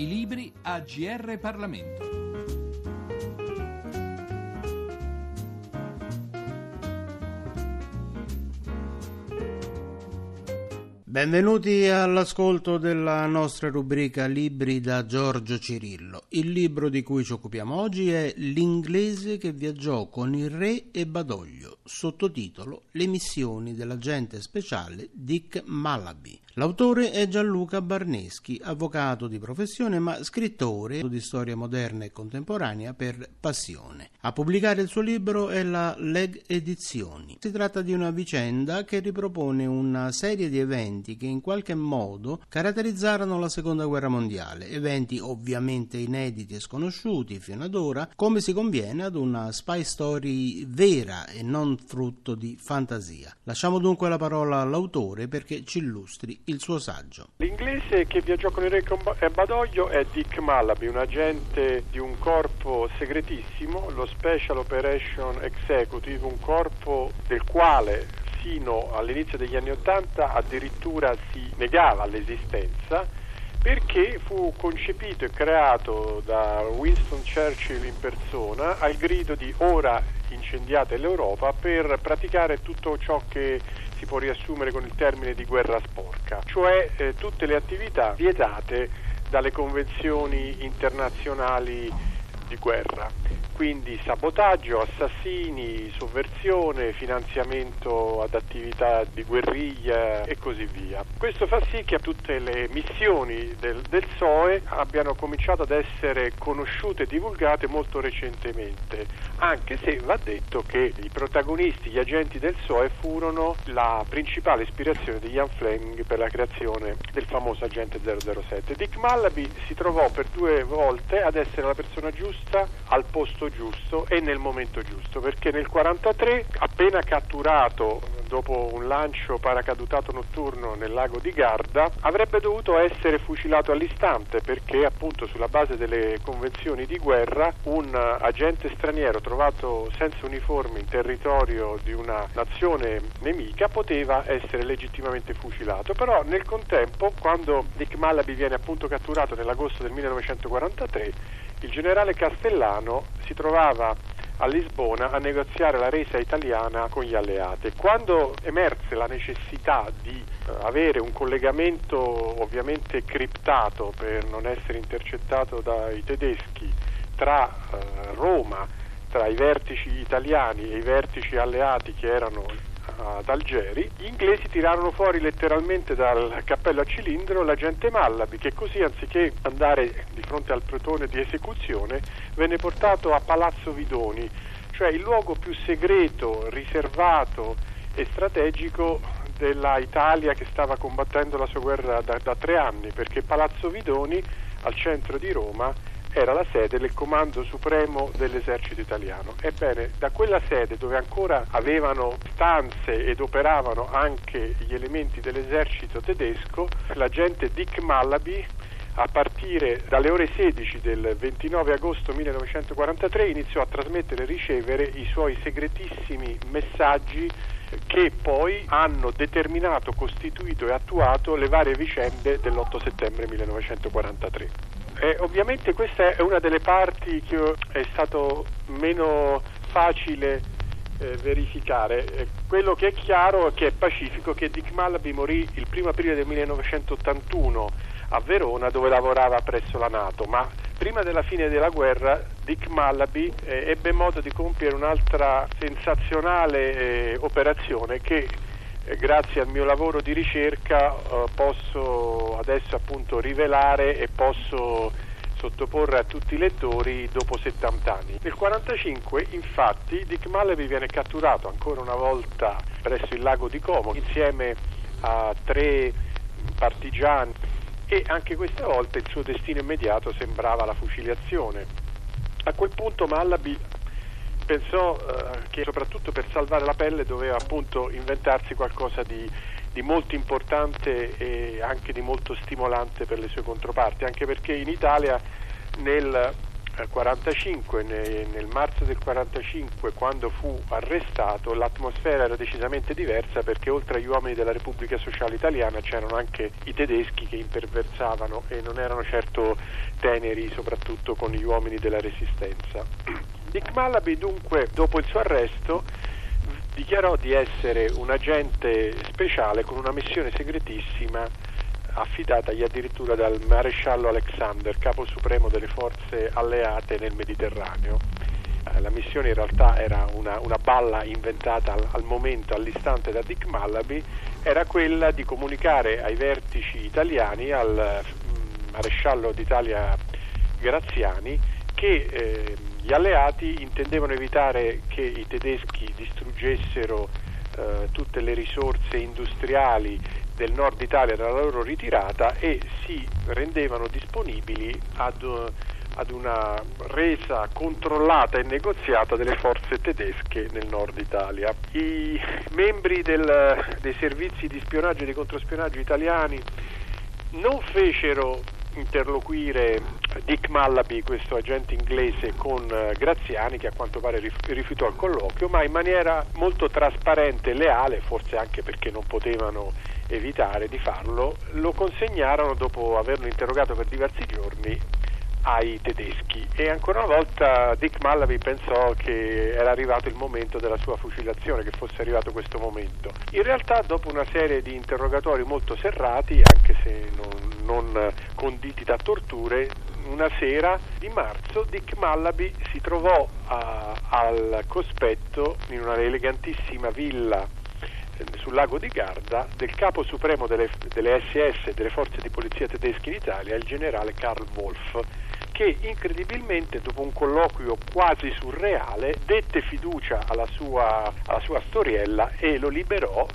I libri a GR Parlamento. Benvenuti all'ascolto della nostra rubrica Libri da Giorgio Cirillo. Il libro di cui ci occupiamo oggi è L'inglese che viaggiò con il re e Badoglio, sottotitolo Le missioni dell'agente speciale Dick Malaby. L'autore è Gianluca Barneschi, avvocato di professione ma scrittore di storia moderna e contemporanea per passione. A pubblicare il suo libro è la Leg Edizioni. Si tratta di una vicenda che ripropone una serie di eventi che in qualche modo caratterizzarono la Seconda Guerra Mondiale, eventi ovviamente inediti e sconosciuti fino ad ora, come si conviene ad una spy story vera e non frutto di fantasia. Lasciamo dunque la parola all'autore perché ci illustri il suo saggio. L'inglese che viaggiò con il re e Badoglio è Dick Malaby, un agente di un corpo segretissimo, lo Special Operation Executive, un corpo del quale fino all'inizio degli anni Ottanta addirittura si negava l'esistenza perché fu concepito e creato da Winston Churchill in persona al grido di ora incendiate l'Europa per praticare tutto ciò che si può riassumere con il termine di guerra sporca, cioè eh, tutte le attività vietate dalle convenzioni internazionali di guerra quindi sabotaggio, assassini, sovversione, finanziamento ad attività di guerriglia e così via. Questo fa sì che tutte le missioni del, del SOE abbiano cominciato ad essere conosciute e divulgate molto recentemente, anche se va detto che i protagonisti, gli agenti del SOE furono la principale ispirazione di Ian Fleming per la creazione del famoso agente 007. Dick Malaby si trovò per due volte ad essere la persona giusta al posto giusto e nel momento giusto, perché nel 1943, appena catturato dopo un lancio paracadutato notturno nel lago di Garda, avrebbe dovuto essere fucilato all'istante perché appunto sulla base delle convenzioni di guerra un agente straniero trovato senza uniforme in territorio di una nazione nemica poteva essere legittimamente fucilato. Però nel contempo, quando Dick Malaby viene appunto catturato nell'agosto del 1943, il generale Castellano si trovava a Lisbona a negoziare la resa italiana con gli alleati. Quando emerse la necessità di eh, avere un collegamento ovviamente criptato per non essere intercettato dai tedeschi tra eh, Roma, tra i vertici italiani e i vertici alleati che erano ad Algeri, gli inglesi tirarono fuori letteralmente dal cappello a cilindro. L'agente Mallaby che così anziché andare di fronte al protone di esecuzione venne portato a Palazzo Vidoni, cioè il luogo più segreto, riservato e strategico della Italia che stava combattendo la sua guerra da, da tre anni, perché Palazzo Vidoni, al centro di Roma, era la sede del Comando Supremo dell'Esercito Italiano. Ebbene, da quella sede dove ancora avevano stanze ed operavano anche gli elementi dell'esercito tedesco, l'agente Dick Malaby a partire dalle ore 16 del 29 agosto 1943 iniziò a trasmettere e ricevere i suoi segretissimi messaggi che poi hanno determinato, costituito e attuato le varie vicende dell'8 settembre 1943. Eh, ovviamente questa è una delle parti che è stato meno facile eh, verificare. Eh, quello che è chiaro, che è pacifico, che Dick Malaby morì il 1 aprile del 1981 a Verona dove lavorava presso la Nato, ma prima della fine della guerra Dick Malaby eh, ebbe modo di compiere un'altra sensazionale eh, operazione che grazie al mio lavoro di ricerca eh, posso adesso appunto rivelare e posso sottoporre a tutti i lettori dopo 70 anni. Nel 1945 infatti Dick Malaby viene catturato ancora una volta presso il lago di Como insieme a tre partigiani e anche questa volta il suo destino immediato sembrava la fuciliazione. A quel punto Malaby pensò eh, che soprattutto per salvare la pelle doveva appunto inventarsi qualcosa di, di, molto importante e anche di molto stimolante per le sue controparti, anche perché in Italia nel 45, nel marzo del 45, quando fu arrestato, l'atmosfera era decisamente diversa perché oltre agli uomini della Repubblica Sociale Italiana c'erano anche i tedeschi che imperversavano e non erano certo teneri soprattutto con gli uomini della Resistenza. Dick Malaby dunque, dopo il suo arresto, dichiarò di essere un agente speciale con una missione segretissima affidatagli addirittura dal maresciallo Alexander, capo supremo delle forze alleate nel Mediterraneo. Eh, la missione in realtà era una, una balla inventata al, al, momento, all'istante da Dick Malaby, era quella di comunicare ai vertici italiani, al mm, maresciallo d'Italia Graziani, che eh, gli alleati intendevano evitare che i tedeschi distruggessero eh, tutte le risorse industriali del nord Italia dalla loro ritirata e si rendevano disponibili ad, ad una resa controllata e negoziata delle forze tedesche nel nord Italia. I membri del, dei servizi di spionaggio e di controspionaggio italiani non fecero interloquire Dick Mallaby, questo agente inglese, con eh, Graziani, che a quanto pare rifiutò il colloquio, ma in maniera molto trasparente e leale, forse anche perché non potevano evitare di farlo, lo consegnarono dopo averlo interrogato per diversi giorni ai tedeschi e ancora una volta Dick Mallaby pensò che era arrivato il momento della sua fucilazione, che fosse arrivato questo momento. In realtà dopo una serie di interrogatori molto serrati, anche se non, non conditi da torture, una sera di marzo Dick Mallaby si trovò a, al cospetto in una elegantissima villa sul lago di Garda del capo supremo delle, delle SS e delle forze di polizia tedesche in Italia, il generale Karl Wolf che incredibilmente dopo un colloquio quasi surreale dette fiducia alla sua, alla sua storiella e lo liberò.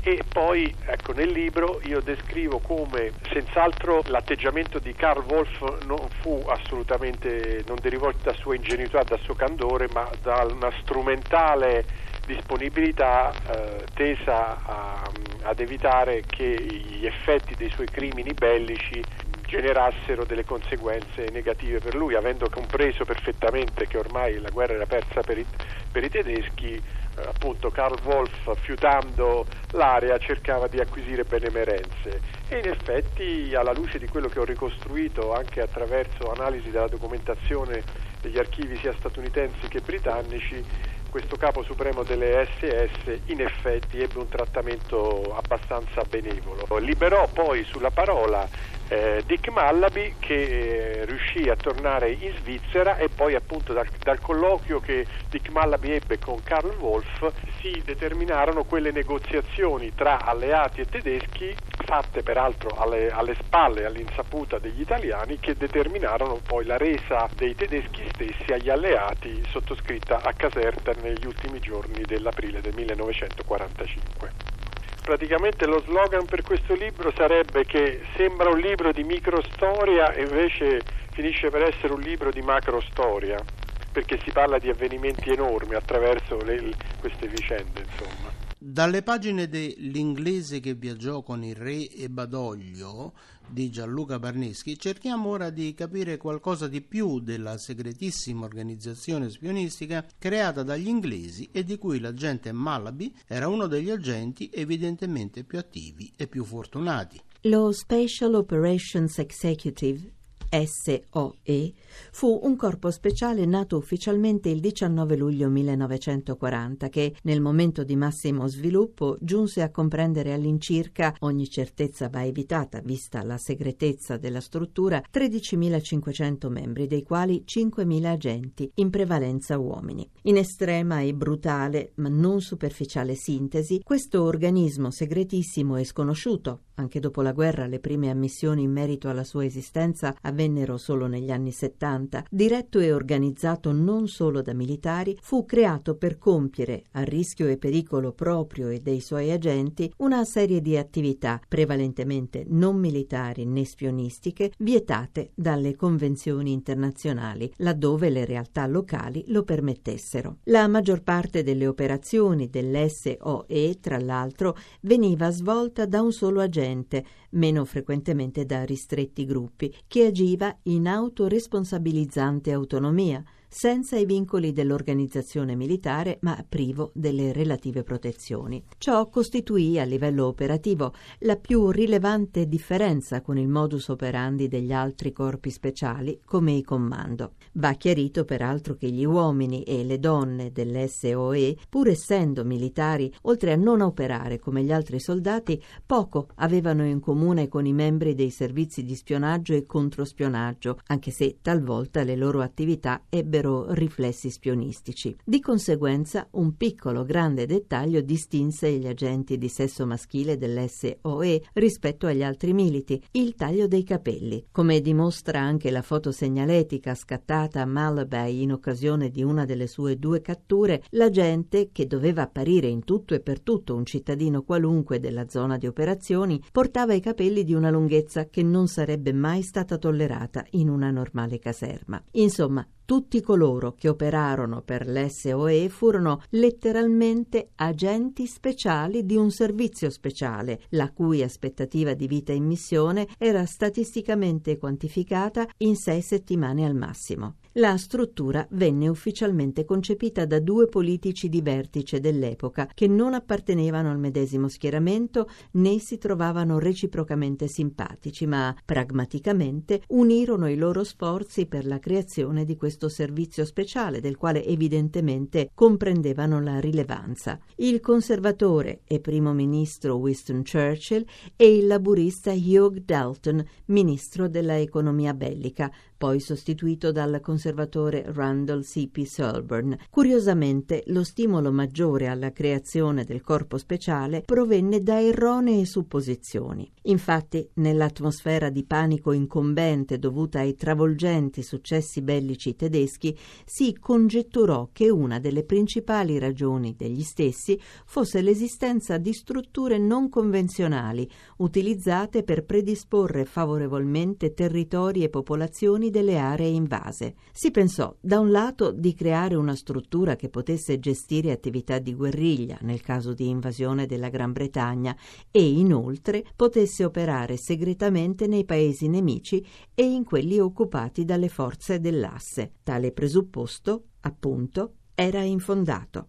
E poi ecco, nel libro io descrivo come senz'altro l'atteggiamento di Karl Wolf non fu assolutamente, non derivò da sua ingenuità, da suo candore, ma da una strumentale disponibilità eh, tesa a, ad evitare che gli effetti dei suoi crimini bellici generassero delle conseguenze negative per lui, avendo compreso perfettamente che ormai la guerra era persa per i, per i tedeschi, eh, appunto Karl Wolf fiutando l'area cercava di acquisire benemerenze. E in effetti alla luce di quello che ho ricostruito anche attraverso analisi della documentazione degli archivi sia statunitensi che britannici, questo capo supremo delle SS in effetti ebbe un trattamento abbastanza benevolo. Liberò poi sulla parola eh, Dick Mallaby che eh, riuscì a tornare in Svizzera e poi appunto dal, dal, colloquio che Dick Mallaby ebbe con Karl Wolf si determinarono quelle negoziazioni tra alleati e tedeschi fatte peraltro alle, alle spalle all'insaputa degli italiani che determinarono poi la resa dei tedeschi stessi agli alleati sottoscritta a Caserta negli ultimi giorni dell'aprile del 1945 praticamente lo slogan per questo libro sarebbe che sembra un libro di microstoria e invece finisce per essere un libro di macrostoria, perché si parla di avvenimenti enormi attraverso le, queste vicende, insomma. Dalle pagine dell'inglese che viaggiò con il re e Badoglio di Gianluca Barneschi cerchiamo ora di capire qualcosa di più della segretissima organizzazione spionistica creata dagli inglesi e di cui l'agente Malaby era uno degli agenti evidentemente più attivi e più fortunati. Lo Special Operations Executive SOE, fu un corpo speciale nato ufficialmente il 19 luglio 1940 che, nel momento di massimo sviluppo, giunse a comprendere all'incirca, ogni certezza va evitata vista la segretezza della struttura, 13.500 membri, dei quali 5.000 agenti, in prevalenza uomini. In estrema e brutale, ma non superficiale sintesi, questo organismo segretissimo e sconosciuto, anche dopo la guerra le prime ammissioni in merito alla sua esistenza avvennero solo negli anni 70, diretto e organizzato non solo da militari, fu creato per compiere, a rischio e pericolo proprio e dei suoi agenti, una serie di attività prevalentemente non militari né spionistiche, vietate dalle convenzioni internazionali, laddove le realtà locali lo permettessero. La maggior parte delle operazioni dell'SOE, tra l'altro, veniva svolta da un solo agente, meno frequentemente da ristretti gruppi, che agiva in autoresponsabilizzante autonomia, senza i vincoli dell'organizzazione militare, ma privo delle relative protezioni. Ciò costituì a livello operativo la più rilevante differenza con il modus operandi degli altri corpi speciali come i comando. Va chiarito peraltro che gli uomini e le donne dell'SOE, pur essendo militari, oltre a non operare come gli altri soldati, poco avevano in comune con i membri dei servizi di spionaggio e controspionaggio, anche se talvolta le loro attività ebbero ebbero riflessi spionistici. Di conseguenza, un piccolo grande dettaglio distinse gli agenti di sesso maschile dell'SOE rispetto agli altri militi, il taglio dei capelli. Come dimostra anche la foto segnaletica scattata a Malaby in occasione di una delle sue due catture, l'agente, che doveva apparire in tutto e per tutto un cittadino qualunque della zona di operazioni, portava i capelli di una lunghezza che non sarebbe mai stata tollerata in una normale caserma. Insomma, tutti coloro che operarono per l'SOE furono letteralmente agenti speciali di un servizio speciale, la cui aspettativa di vita in missione era statisticamente quantificata in sei settimane al massimo la struttura venne ufficialmente concepita da due politici di vertice dell'epoca che non appartenevano al medesimo schieramento né si trovavano reciprocamente simpatici, ma pragmaticamente unirono i loro sforzi per la creazione di questo servizio speciale del quale evidentemente comprendevano la rilevanza. Il conservatore e primo ministro Winston Churchill e il laburista Hugh Dalton, ministro della economia bellica, poi sostituito dal conservatore Randall C.P. Selburne. Curiosamente, lo stimolo maggiore alla creazione del corpo speciale provenne da erronee supposizioni. Infatti, nell'atmosfera di panico incombente dovuta ai travolgenti successi bellici tedeschi, si congetturò che una delle principali ragioni degli stessi fosse l'esistenza di strutture non convenzionali utilizzate per predisporre favorevolmente territori e popolazioni dimensioni delle aree invase. Si pensò da un lato di creare una struttura che potesse gestire attività di guerriglia nel caso di invasione della Gran Bretagna e inoltre potesse operare segretamente nei paesi nemici e in quelli occupati dalle forze dell'asse. Tale presupposto, appunto, era infondato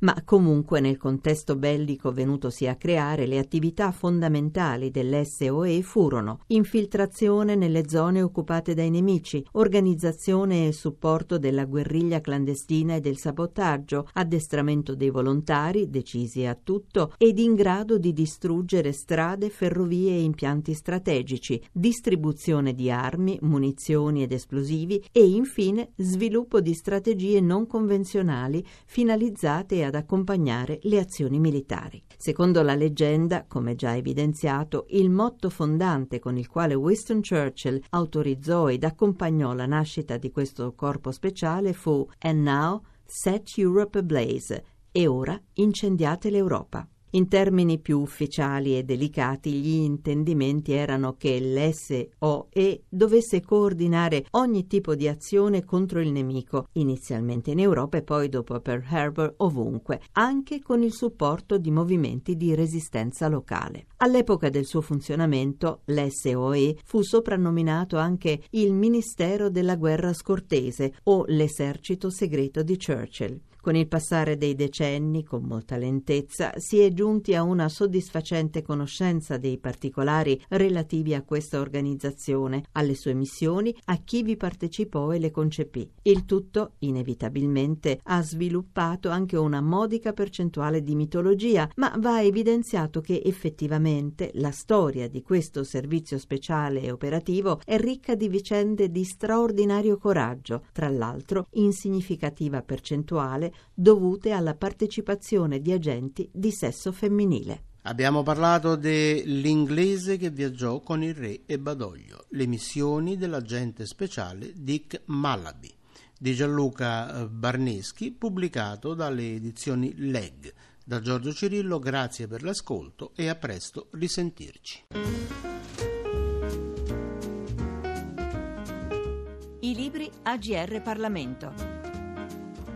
ma comunque nel contesto bellico venutosi a creare le attività fondamentali dell'SOE furono infiltrazione nelle zone occupate dai nemici, organizzazione e supporto della guerriglia clandestina e del sabotaggio, addestramento dei volontari, decisi a tutto, ed in grado di distruggere strade, ferrovie e impianti strategici, distribuzione di armi, munizioni ed esplosivi e infine sviluppo di strategie non convenzionali finalizzate finalizzate ad accompagnare le azioni militari. Secondo la leggenda, come già evidenziato, il motto fondante con il quale Winston Churchill autorizzò ed accompagnò la nascita di questo corpo speciale fu And now set Europe ablaze e ora incendiate l'Europa. In termini più ufficiali e delicati, gli intendimenti erano che l'SOE dovesse coordinare ogni tipo di azione contro il nemico, inizialmente in Europa e poi dopo Pearl Harbor ovunque, anche con il supporto di movimenti di resistenza locale. All'epoca del suo funzionamento, l'SOE fu soprannominato anche il Ministero della Guerra Scortese o l'esercito segreto di Churchill. Con il passare dei decenni, con molta lentezza, si è giunti a una soddisfacente conoscenza dei particolari relativi a questa organizzazione, alle sue missioni, a chi vi partecipò e le concepì. Il tutto, inevitabilmente, ha sviluppato anche una modica percentuale di mitologia, ma va evidenziato che effettivamente la storia di questo servizio speciale e operativo è ricca di vicende di straordinario coraggio, tra l'altro in significativa percentuale dovute alla partecipazione di agenti di sesso femminile. Abbiamo parlato dell'inglese che viaggiò con il re e Badoglio, le missioni dell'agente speciale Dick Malaby di Gianluca eh, Barneschi, pubblicato dalle edizioni Leg. Da Giorgio Cirillo, grazie per l'ascolto e a presto risentirci. I libri AGR Parlamento.